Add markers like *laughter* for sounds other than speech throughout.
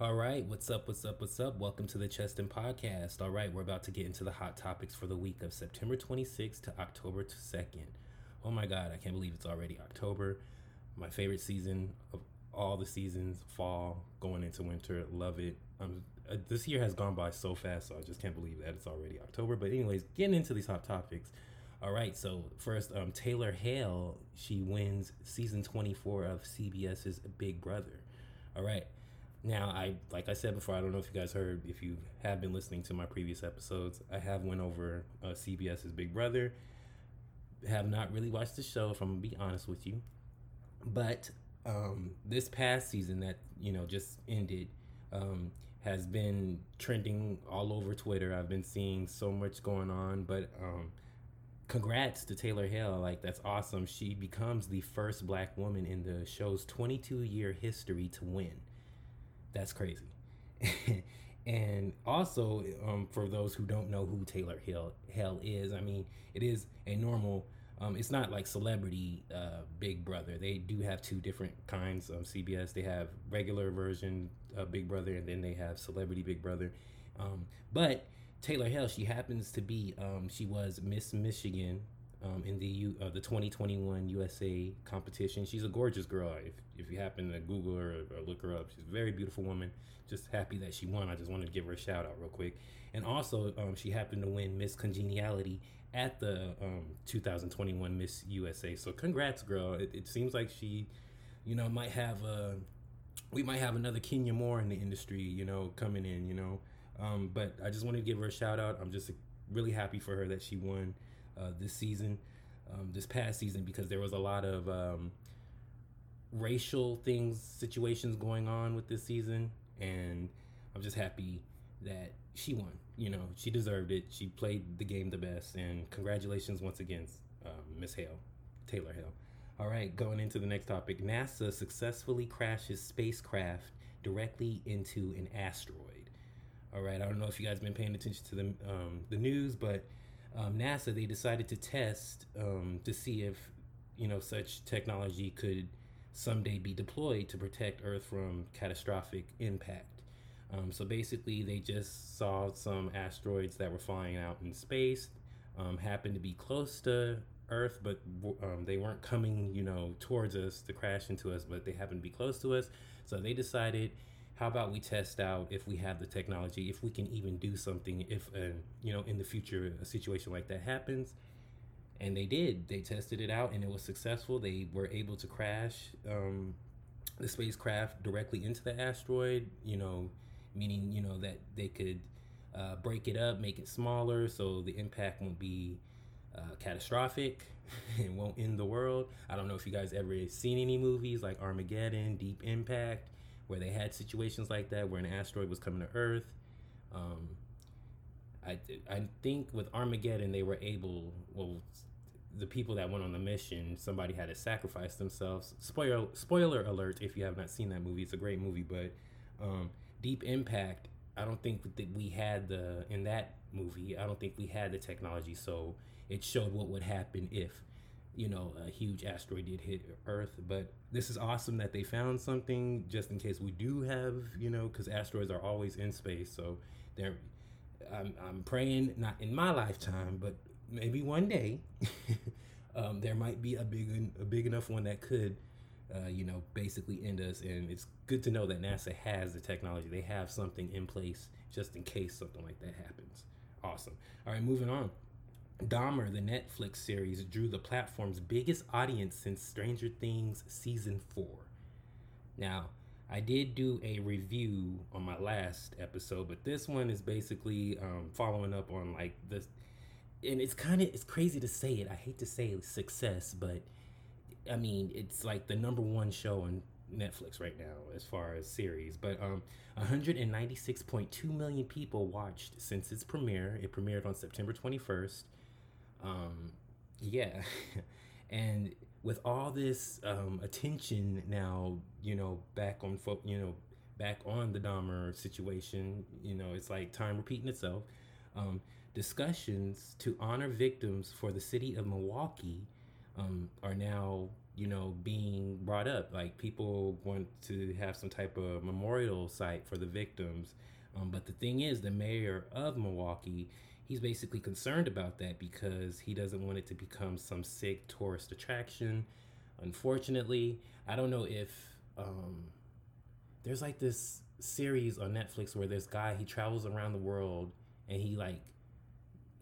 All right, what's up, what's up, what's up? Welcome to the Cheston Podcast. All right, we're about to get into the hot topics for the week of September 26th to October 2nd. Oh my God, I can't believe it's already October. My favorite season of all the seasons, fall, going into winter. Love it. Um, uh, this year has gone by so fast, so I just can't believe that it's already October. But, anyways, getting into these hot topics. All right, so first, um, Taylor Hale, she wins season 24 of CBS's Big Brother. All right. Now, I like I said before, I don't know if you guys heard, if you have been listening to my previous episodes, I have went over uh, CBS's Big Brother. Have not really watched the show, if I'm gonna be honest with you. But um, this past season that you know just ended um, has been trending all over Twitter. I've been seeing so much going on, but um, congrats to Taylor Hale. Like that's awesome. She becomes the first black woman in the show's 22 year history to win. That's crazy. *laughs* and also, um, for those who don't know who Taylor Hill Hell is, I mean, it is a normal. Um, it's not like celebrity uh, Big Brother. They do have two different kinds of CBS. They have regular version of Big Brother, and then they have Celebrity Big Brother. Um, but Taylor Hale, she happens to be, um, she was Miss Michigan um, in the U, uh, the 2021 USA competition. She's a gorgeous girl. If, if you happen to Google her or, or, look her up, she's a very beautiful woman. Just happy that she won. I just wanted to give her a shout out real quick. And also, um, she happened to win Miss Congeniality at the um, 2021 Miss USA. So congrats, girl. It, it, seems like she, you know, might have a, we might have another Kenya Moore in the industry, you know, coming in, you know. Um, but I just wanted to give her a shout out. I'm just really happy for her that she won uh, this season, um, this past season, because there was a lot of um, racial things, situations going on with this season, and I'm just happy that she won. You know, she deserved it. She played the game the best, and congratulations once again, um, Miss Hale, Taylor Hale. All right, going into the next topic. NASA successfully crashes spacecraft directly into an asteroid. All right, I don't know if you guys been paying attention to the um, the news, but um, NASA they decided to test um, to see if you know such technology could someday be deployed to protect Earth from catastrophic impact. Um, so basically, they just saw some asteroids that were flying out in space, um, happened to be close to Earth, but um, they weren't coming, you know, towards us to crash into us, but they happened to be close to us. So they decided how about we test out if we have the technology, if we can even do something, if uh, you know in the future a situation like that happens. And they did. They tested it out, and it was successful. They were able to crash um, the spacecraft directly into the asteroid. You know, meaning you know that they could uh, break it up, make it smaller, so the impact won't be uh, catastrophic *laughs* and won't end the world. I don't know if you guys ever seen any movies like Armageddon, Deep Impact where they had situations like that where an asteroid was coming to Earth. Um, I I think with Armageddon they were able well the people that went on the mission somebody had to sacrifice themselves. Spoiler spoiler alert if you have not seen that movie it's a great movie but um, Deep Impact I don't think that we had the in that movie I don't think we had the technology so it showed what would happen if you know, a huge asteroid did hit Earth. But this is awesome that they found something just in case we do have, you know, because asteroids are always in space. So they're, I'm, I'm praying, not in my lifetime, but maybe one day, *laughs* um, there might be a big, a big enough one that could, uh, you know, basically end us. And it's good to know that NASA has the technology. They have something in place just in case something like that happens. Awesome. All right, moving on. Dahmer, the Netflix series, drew the platform's biggest audience since Stranger Things season four. Now, I did do a review on my last episode, but this one is basically um, following up on like this, and it's kind of it's crazy to say it. I hate to say success, but I mean it's like the number one show on Netflix right now as far as series. But um, 196.2 million people watched since its premiere. It premiered on September 21st. Um, yeah, *laughs* and with all this um, attention now, you know, back on fo- you know, back on the Dahmer situation, you know, it's like time repeating itself. Um, discussions to honor victims for the city of Milwaukee um, are now you know, being brought up. Like people want to have some type of memorial site for the victims. Um, but the thing is, the mayor of Milwaukee, he's basically concerned about that because he doesn't want it to become some sick tourist attraction. Unfortunately, I don't know if um, there's like this series on Netflix where this guy he travels around the world and he like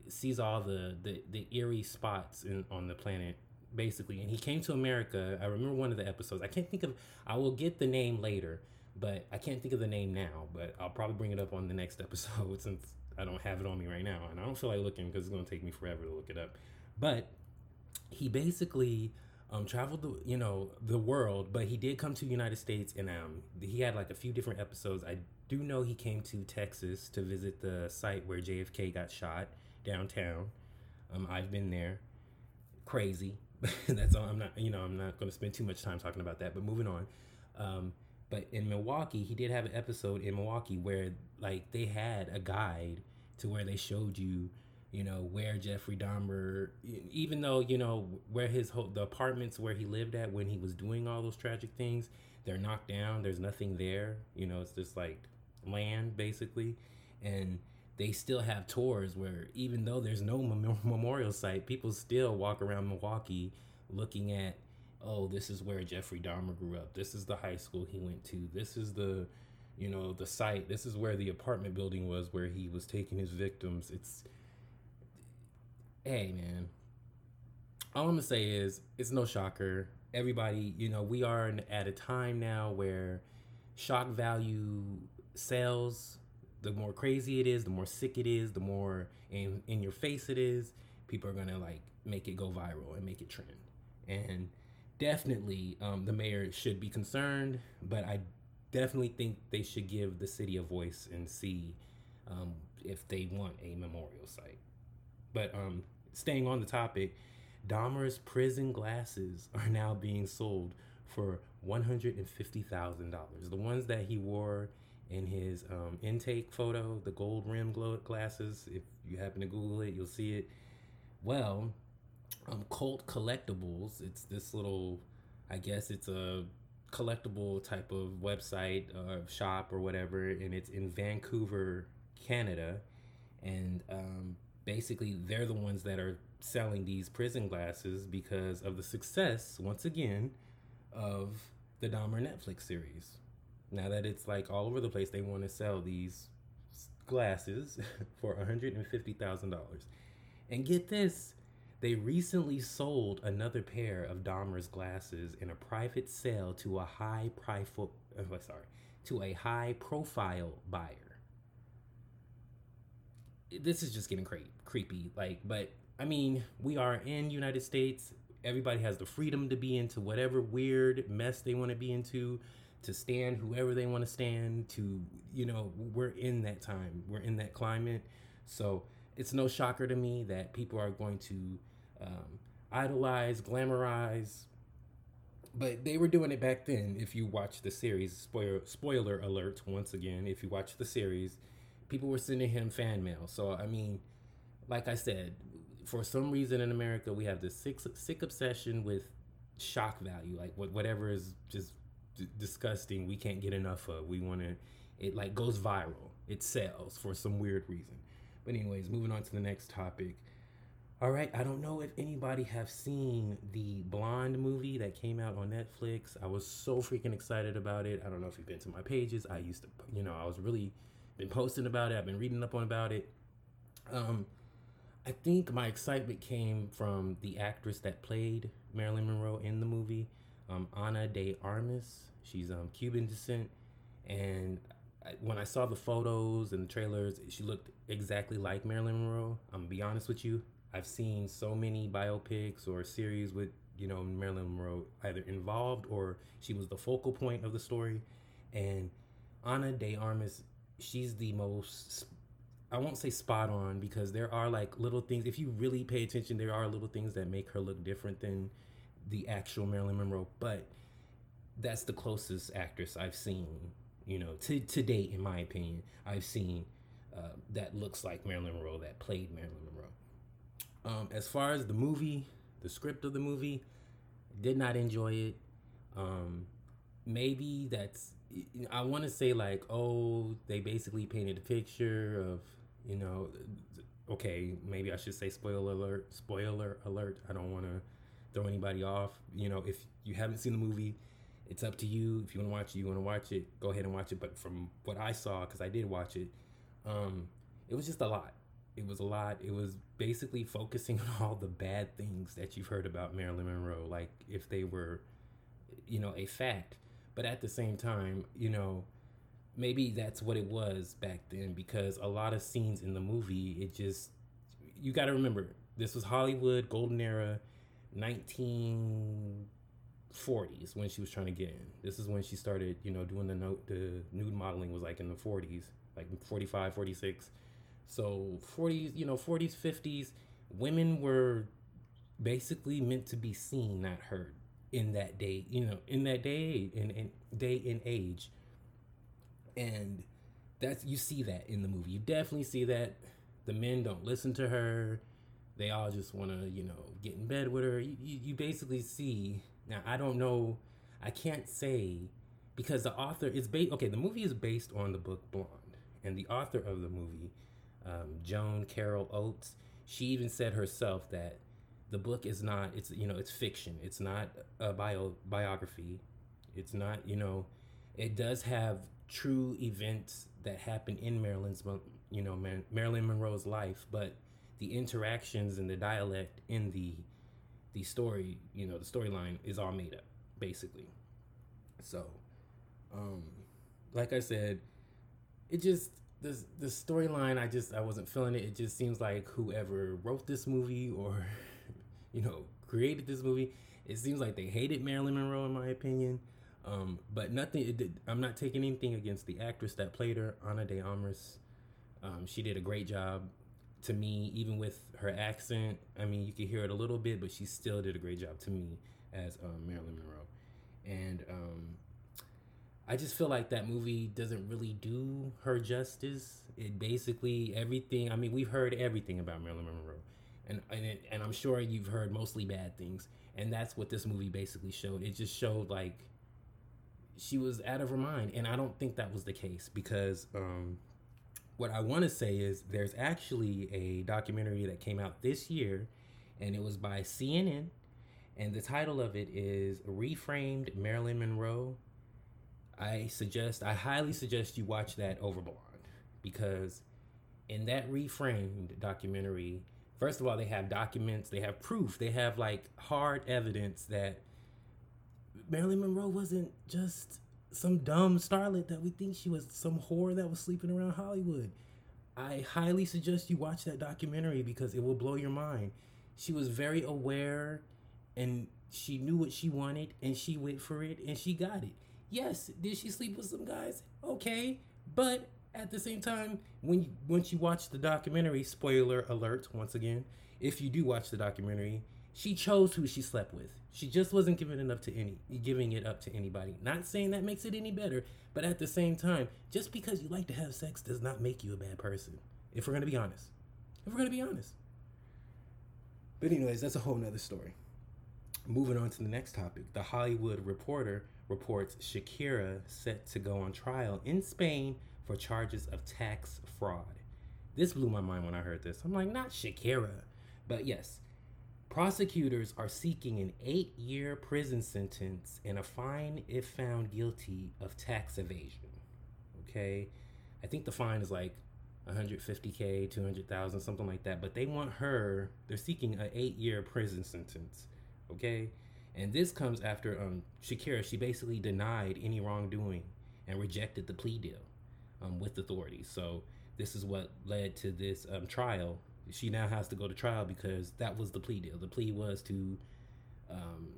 sees all the the, the eerie spots in, on the planet basically. And he came to america. I remember one of the episodes. I can't think of i will get the name later but i can't think of the name now but i'll probably bring it up on the next *laughs* episode since i don't have it on me right now and i don't feel like looking because it's going to take me forever to look it up but he basically um, traveled the you know the world but he did come to the united states and um, he had like a few different episodes i do know he came to texas to visit the site where jfk got shot downtown um, i've been there crazy *laughs* that's all. I'm not, you know, I'm not going to spend too much time talking about that. But moving on. Um, but in Milwaukee, he did have an episode in Milwaukee where like they had a guide to where they showed you, you know, where Jeffrey Dahmer, even though you know where his whole the apartments where he lived at when he was doing all those tragic things, they're knocked down. There's nothing there. You know, it's just like land basically, and they still have tours where even though there's no memorial site, people still walk around Milwaukee looking at, oh, this is where Jeffrey Dahmer grew up. This is the high school he went to. This is the, you know, the site. This is where the apartment building was where he was taking his victims. It's, hey, man. All I'm gonna say is it's no shocker. Everybody, you know, we are at a time now where shock value sells the more crazy it is, the more sick it is, the more in in your face it is, people are gonna like make it go viral and make it trend. And definitely, um, the mayor should be concerned, but I definitely think they should give the city a voice and see um, if they want a memorial site. But um, staying on the topic, Dahmer's prison glasses are now being sold for $150,000. The ones that he wore in his um, intake photo, the gold rim glasses. If you happen to Google it, you'll see it. Well, um, Cult Collectibles, it's this little, I guess it's a collectible type of website, uh, shop, or whatever, and it's in Vancouver, Canada. And um, basically, they're the ones that are selling these prison glasses because of the success, once again, of the Dahmer Netflix series now that it's like all over the place, they want to sell these glasses *laughs* for $150,000. And get this, they recently sold another pair of Dahmer's glasses in a private sale to a high profile, uh, sorry, to a high profile buyer. This is just getting cre- creepy. Like, but I mean, we are in United States. Everybody has the freedom to be into whatever weird mess they want to be into to stand whoever they want to stand to you know we're in that time we're in that climate so it's no shocker to me that people are going to um, idolize glamorize but they were doing it back then if you watch the series spoiler spoiler alert once again if you watch the series people were sending him fan mail so i mean like i said for some reason in america we have this sick, sick obsession with shock value like whatever is just d- disgusting we can't get enough of. We want to it like goes viral. It sells for some weird reason. But anyways, moving on to the next topic. All right, I don't know if anybody have seen the Blonde movie that came out on Netflix. I was so freaking excited about it. I don't know if you've been to my pages. I used to, you know, I was really been posting about it. I've been reading up on about it. Um, I think my excitement came from the actress that played Marilyn Monroe in the movie um, Ana de Armas. She's um, Cuban descent, and when I saw the photos and the trailers, she looked exactly like Marilyn Monroe. I'm gonna be honest with you. I've seen so many biopics or series with you know Marilyn Monroe either involved or she was the focal point of the story, and Ana de Armas, she's the most I won't say spot on because there are like little things. If you really pay attention, there are little things that make her look different than the actual Marilyn Monroe, but that's the closest actress I've seen, you know, to, to date, in my opinion, I've seen uh, that looks like Marilyn Monroe, that played Marilyn Monroe. Um, as far as the movie, the script of the movie, Did not enjoy it. Um, maybe that's I want to say like, oh, they basically painted a picture of, you know, okay, maybe I should say spoiler alert, spoiler alert. I don't want to throw anybody off. You know, if you haven't seen the movie, it's up to you. If you want to watch it, you want to watch it, go ahead and watch it. But from what I saw, because I did watch it, um, it was just a lot. It was a lot. It was basically focusing on all the bad things that you've heard about Marilyn Monroe, like if they were, you know, a fact. But at the same time, you know, maybe that's what it was back then because a lot of scenes in the movie, it just, you got to remember, this was Hollywood, golden era, 1940s when she was trying to get in. This is when she started, you know, doing the note, the nude modeling was like in the 40s, like 45, 46. So 40s, you know, 40s, 50s, women were basically meant to be seen, not heard in that day, you know, in that day in, in day in age. And that's you see that in the movie. You definitely see that the men don't listen to her. They all just want to, you know, get in bed with her. You, you, you basically see. Now I don't know. I can't say because the author is based. Okay, the movie is based on the book Blonde, and the author of the movie, um, Joan Carol Oates, she even said herself that the book is not it's you know it's fiction. It's not a bio biography. It's not you know it does have true events that happen in marilyn's you know marilyn monroe's life but the interactions and the dialect in the the story you know the storyline is all made up basically. So um like i said it just the the storyline i just i wasn't feeling it it just seems like whoever wrote this movie or *laughs* you know, created this movie. It seems like they hated Marilyn Monroe, in my opinion. Um, but nothing. Did, I'm not taking anything against the actress that played her, Ana de Armas. Um, she did a great job. To me, even with her accent, I mean, you can hear it a little bit, but she still did a great job to me as um, Marilyn Monroe. And um, I just feel like that movie doesn't really do her justice. It basically everything. I mean, we've heard everything about Marilyn Monroe and and, it, and I'm sure you've heard mostly bad things, and that's what this movie basically showed. It just showed like she was out of her mind, and I don't think that was the case because um, what I want to say is there's actually a documentary that came out this year, and it was by CNN, and the title of it is "Reframed Marilyn Monroe." I suggest, I highly suggest you watch that over Blonde because in that reframed documentary, First of all, they have documents, they have proof, they have like hard evidence that Marilyn Monroe wasn't just some dumb starlet that we think she was some whore that was sleeping around Hollywood. I highly suggest you watch that documentary because it will blow your mind. She was very aware and she knew what she wanted and she went for it and she got it. Yes, did she sleep with some guys? Okay, but at the same time, when you, once you watch the documentary, spoiler alert once again, if you do watch the documentary, she chose who she slept with. She just wasn't giving enough to any giving it up to anybody. Not saying that makes it any better, but at the same time, just because you like to have sex does not make you a bad person. If we're gonna be honest. If we're gonna be honest. But anyways, that's a whole nother story. Moving on to the next topic. The Hollywood Reporter reports Shakira set to go on trial in Spain for charges of tax fraud. This blew my mind when I heard this. I'm like, not Shakira. But yes, prosecutors are seeking an eight year prison sentence and a fine if found guilty of tax evasion. Okay? I think the fine is like 150k, 200,000, something like that. But they want her, they're seeking an eight year prison sentence. Okay? And this comes after um, Shakira, she basically denied any wrongdoing and rejected the plea deal um, with authorities. So this is what led to this um, trial. She now has to go to trial because that was the plea deal. The plea was to um,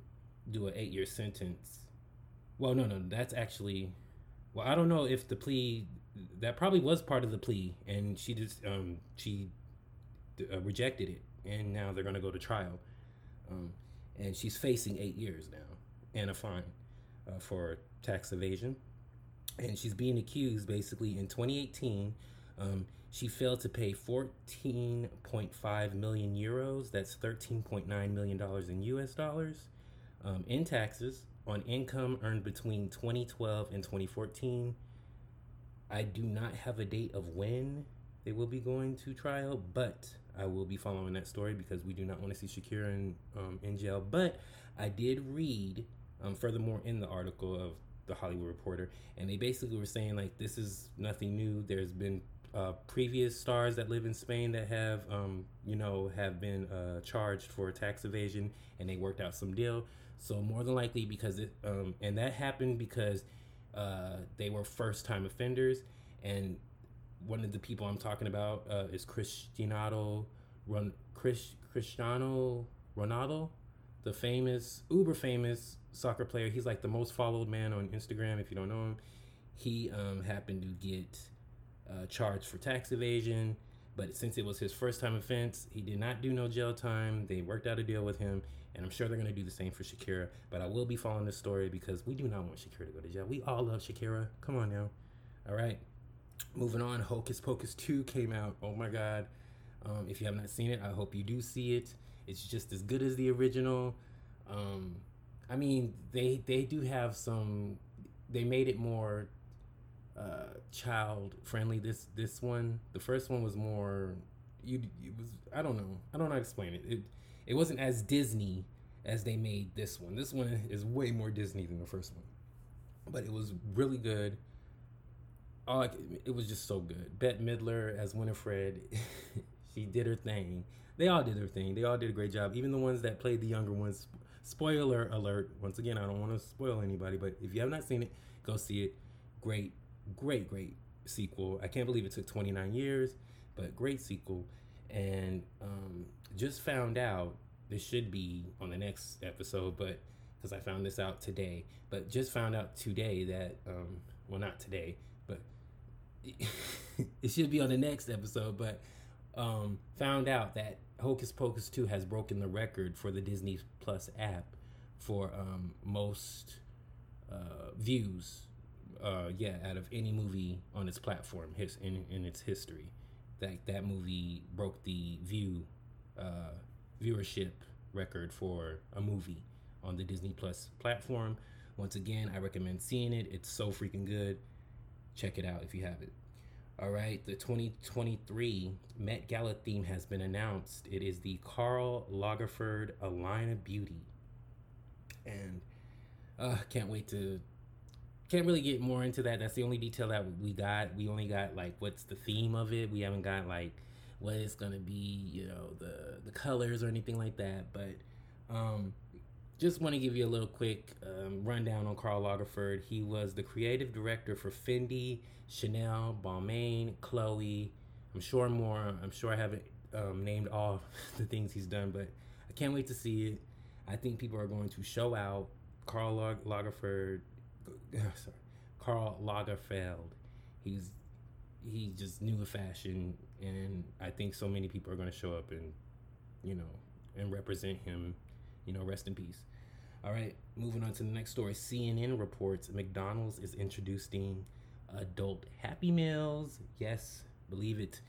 do an eight-year sentence. Well, no, no, that's actually. Well, I don't know if the plea that probably was part of the plea, and she just um, she uh, rejected it, and now they're to go to trial, um, and she's facing eight years now and a fine uh, for tax evasion and she's being accused basically in 2018 um, she failed to pay 14.5 million euros that's 13.9 million dollars in us dollars um, in taxes on income earned between 2012 and 2014. I do not have a date of when they will be going to trial, but I will be following that story because we do not want to see Shakira in um, in jail. But I did read, um, furthermore, in the article of the Hollywood Reporter, and they basically were saying like this is nothing new. There's been uh, previous stars that live in Spain that have, um, you know, have been uh, charged for tax evasion, and they worked out some deal. So more than likely, because it, um, and that happened because uh, they were first time offenders, and one of the people I'm talking about uh, is Cristiano, Ron, Chris, Cristiano Ronaldo, the famous, uber famous soccer player. He's like the most followed man on Instagram. If you don't know him, he um, happened to get uh, charged for tax evasion. But since it was his first time offense, he did not do no jail time. They worked out a deal with him, and I'm sure they're going to do the same for Shakira. But I will be following this story because we do not want Shakira to go to jail. We all love Shakira. Come on now. All right. Moving on, Hocus Pocus 2 came out. Oh my God. Um, if you have not seen it, I hope you do see it. It's just as good as the original. Um, I mean, they they do have some. They made it more uh, child friendly. This this one, the first one was more. You it was I don't know I don't know how to explain it. It it wasn't as Disney as they made this one. This one is way more Disney than the first one, but it was really good. Oh, it was just so good. Bette Midler as Winifred, *laughs* she did her thing. They all did their thing. They all did a great job. Even the ones that played the younger ones. Spoiler alert. Once again, I don't want to spoil anybody, but if you have not seen it, go see it. Great great, great sequel. I can't believe it took 29 years, but great sequel. And um, just found out this should be on the next episode, but because I found this out today, but just found out today that, um, well, not today, but it should be on the next episode, but um, found out that Hocus Pocus 2 has broken the record for the Disney Plus app for um, most uh, views uh, yeah, out of any movie on its platform, his in, in its history, that that movie broke the view uh, viewership record for a movie on the Disney Plus platform. Once again, I recommend seeing it. It's so freaking good. Check it out if you have it. All right, the 2023 Met Gala theme has been announced. It is the Karl Lagerfeld A Line of Beauty. And uh, can't wait to can't really get more into that. That's the only detail that we got. We only got like what's the theme of it. We haven't got like what it's gonna be, you know, the the colors or anything like that. But um, just want to give you a little quick um, rundown on Karl Lagerfeld. He was the creative director for Fendi, Chanel, Balmain, Chloe. I'm sure more. I'm sure I haven't um, named all *laughs* the things he's done, but I can't wait to see it. I think people are going to show out. Karl Lagerfeld *laughs* sorry, Karl Lagerfeld. He's he just knew a fashion, and I think so many people are going to show up and you know and represent him. You know, rest in peace. All right, moving on to the next story. CNN reports McDonald's is introducing adult Happy Meals. Yes, believe it.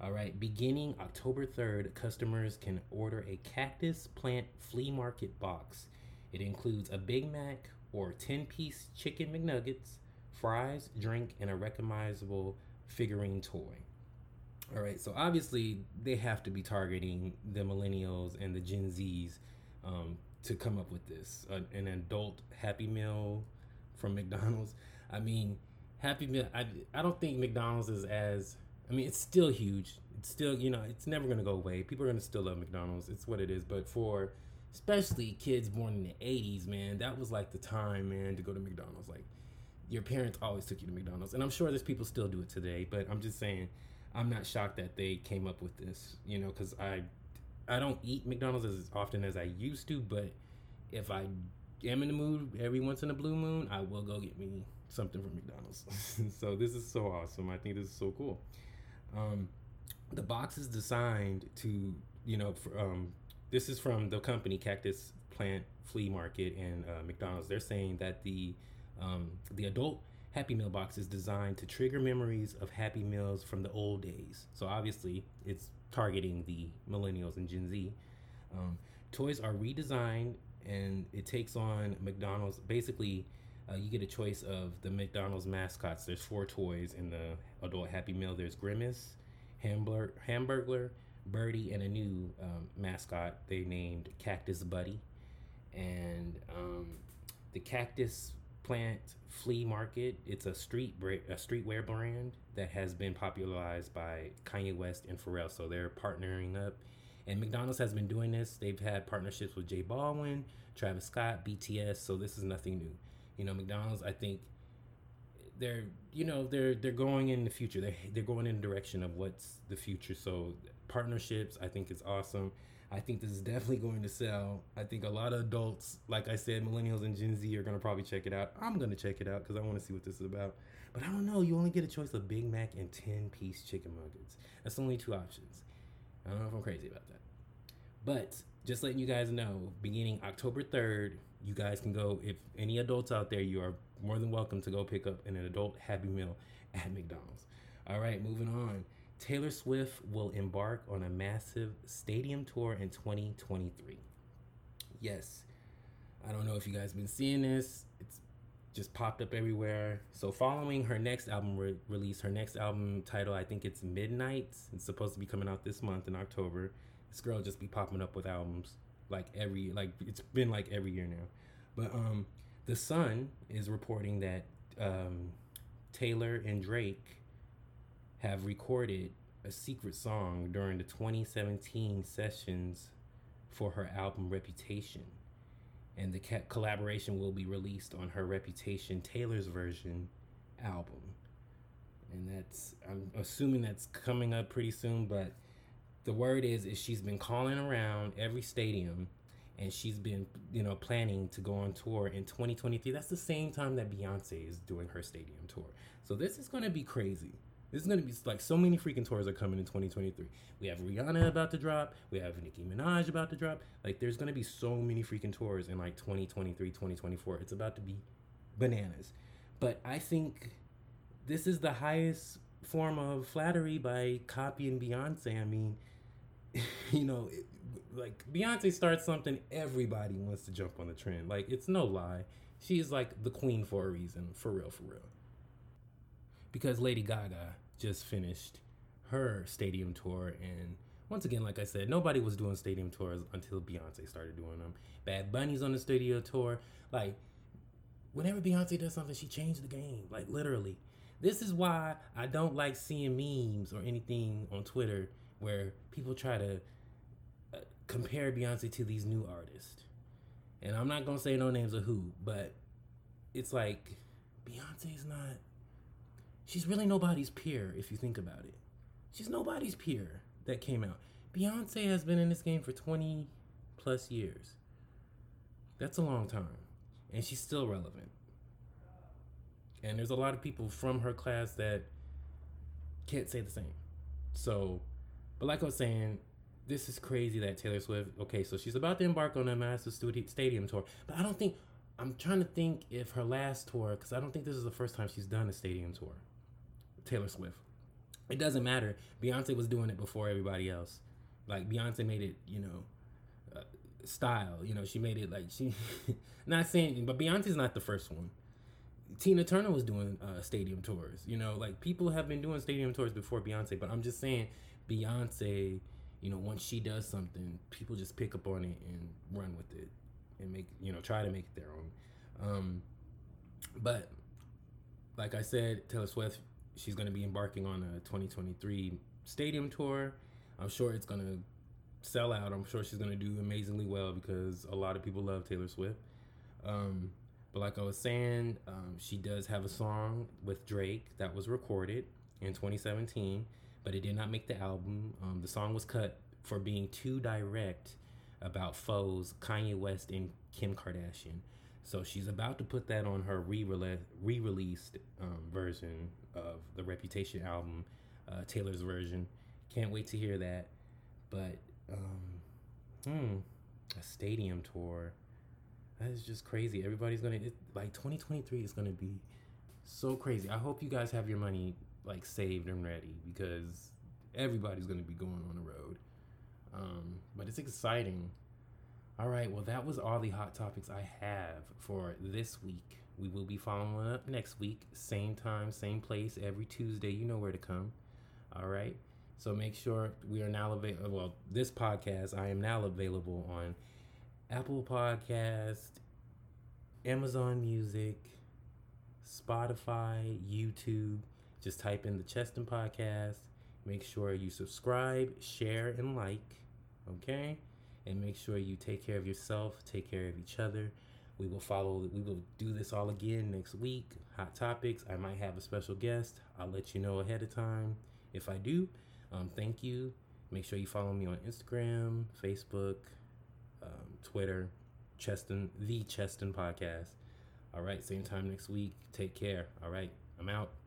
All right, beginning October 3rd, customers can order a cactus plant flea market box. It includes a Big Mac or 10 piece chicken McNuggets, fries, drink, and a recognizable figurine toy. All right, so obviously they have to be targeting the millennials and the Gen Zs um, to come up with this uh, an adult Happy Meal from McDonald's. I mean, Happy Meal. I I don't think McDonald's is as. I mean, it's still huge. It's still you know it's never gonna go away. People are gonna still love McDonald's. It's what it is. But for especially kids born in the 80s, man, that was like the time, man, to go to McDonald's. Like, your parents always took you to McDonald's. And I'm sure there's people still do it today, but I'm just saying, I'm not shocked that they came up with this, you know, because I, I don't eat McDonald's as often as I used to, but if I am in the mood every once in a blue moon, I will go get me something from McDonald's. *laughs* so this is so awesome. I think this is so cool. Um, the box is designed to, you know, for, um, this is from the company Cactus Plant Flea Market and uh, McDonald's. They're saying that the um, the adult Happy Meal box is designed to trigger memories of Happy Meals from the old days. So obviously, it's targeting the millennials and Gen Z. Um, toys are redesigned and it takes on McDonald's. Basically, uh, you get a choice of the McDonald's mascots. There's four toys in the adult Happy Meal. There's Grimace, Hamburg, Hamburglar, Birdie, and a new um, mascot they named Cactus Buddy. And um, the Cactus Plant Flea Market. It's a street a streetwear brand that has been popularized by Kanye West and Pharrell. So they're partnering up. And McDonald's has been doing this. They've had partnerships with J Balvin, Travis Scott, BTS. So this is nothing new. You know, McDonald's. I think they're you know they're they're going in the future. They they're going in the direction of what's the future. So partnerships, I think is awesome. I think this is definitely going to sell. I think a lot of adults, like I said, millennials and Gen Z are going to probably check it out. I'm going to check it out because I want to see what this is about. But I don't know. You only get a choice of Big Mac and 10 piece chicken nuggets. That's only two options. I don't know if I'm crazy about that. But just letting you guys know, beginning October 3rd, you guys can go. If any adults out there, you are more than welcome to go pick up an adult Happy Meal at McDonald's. All right, moving on. Taylor Swift will embark on a massive stadium tour in 2023. Yes, I don't know if you guys been seeing this. It's just popped up everywhere. So, following her next album re- release, her next album title, I think it's Midnight. It's supposed to be coming out this month in October. This girl just be popping up with albums like every like it's been like every year now. But um, the Sun is reporting that um, Taylor and Drake have recorded a secret song during the 2017 sessions for her album Reputation. And the ca- collaboration will be released on her Reputation Taylor's version album. And that's, I'm assuming that's coming up pretty soon, but the word is, is she's been calling around every stadium and she's been, you know, planning to go on tour in 2023. That's the same time that Beyonce is doing her stadium tour. So this is going to be crazy. This is gonna be like so many freaking tours are coming in 2023. We have Rihanna about to drop. We have Nicki Minaj about to drop. Like there's gonna be so many freaking tours in like 2023, 2024. It's about to be bananas. But I think this is the highest form of flattery by copying Beyonce. I mean, *laughs* you know, it, like Beyonce starts something, everybody wants to jump on the trend. Like it's no lie. She's like the queen for a reason, for real, for real. Because Lady Gaga just finished her stadium tour and once again, like I said, nobody was doing stadium tours until Beyonce started doing them. Bad Bunny's on the stadium tour. Like, whenever Beyonce does something, she changed the game. Like, literally. This is why I don't like seeing memes or anything on Twitter where people try to uh, compare Beyonce to these new artists. And I'm not going to say no names of who, but it's like Beyonce's not she's really nobody's peer if you think about it. She's nobody's peer that came out. Beyonce has been in this game for 20 plus years. That's a long time. And she's still relevant. And there's a lot of people from her class that can't say the same. So, but like I was saying, this is crazy that Taylor Swift, okay, so she's about to embark on a massive stadium tour. But I don't think, I'm trying to think if her last tour, because I don't think this is the first time she's done a stadium tour. Taylor Swift. It doesn't matter. Beyonce was doing it before everybody else. Like Beyonce made it, you know, uh, style. You know, she made it like she. *laughs* not saying, but Beyonce's not the first one. Tina Turner was doing uh, stadium tours. You know, like people have been doing stadium tours before Beyonce. But I'm just saying, Beyonce. You know, once she does something, people just pick up on it and run with it, and make you know try to make it their own. Um, but like I said, Taylor Swift she's going to be embarking on a 2023 stadium tour. I'm sure it's going to sell out. I'm sure she's going to do amazingly well because a lot of people love Taylor Swift. Um, but like I was saying, um, she does have a song with Drake that was recorded in 2017, but it did not make the album. Um, the song was cut for being too direct about foes Kanye West and Kim Kardashian. So she's about to put that on her re-released um, version of the Reputation album, uh, Taylor's version. Can't wait to hear that. But um, hmm, a stadium tour. That is just crazy. Everybody's gonna it, like 2023 is gonna be so crazy. I hope you guys have your money like saved and ready because everybody's gonna be going on the road. Um, but it's exciting. All right, well, that was all the hot topics I have for this week. We will be following up next week, same time, same place, every Tuesday. You know where to come. All right. So make sure we are now available. Well, this podcast, I am now available on Apple Podcast, Amazon Music, Spotify, YouTube. Just type in the Cheston Podcast. Make sure you subscribe, share, and like. Okay? And make sure you take care of yourself, take care of each other. We will follow, we will do this all again next week. Hot topics. I might have a special guest. I'll let you know ahead of time if I do. Um, thank you. Make sure you follow me on Instagram, Facebook, um, Twitter, Cheston, the Cheston Podcast. All right, same time next week. Take care. All right, I'm out.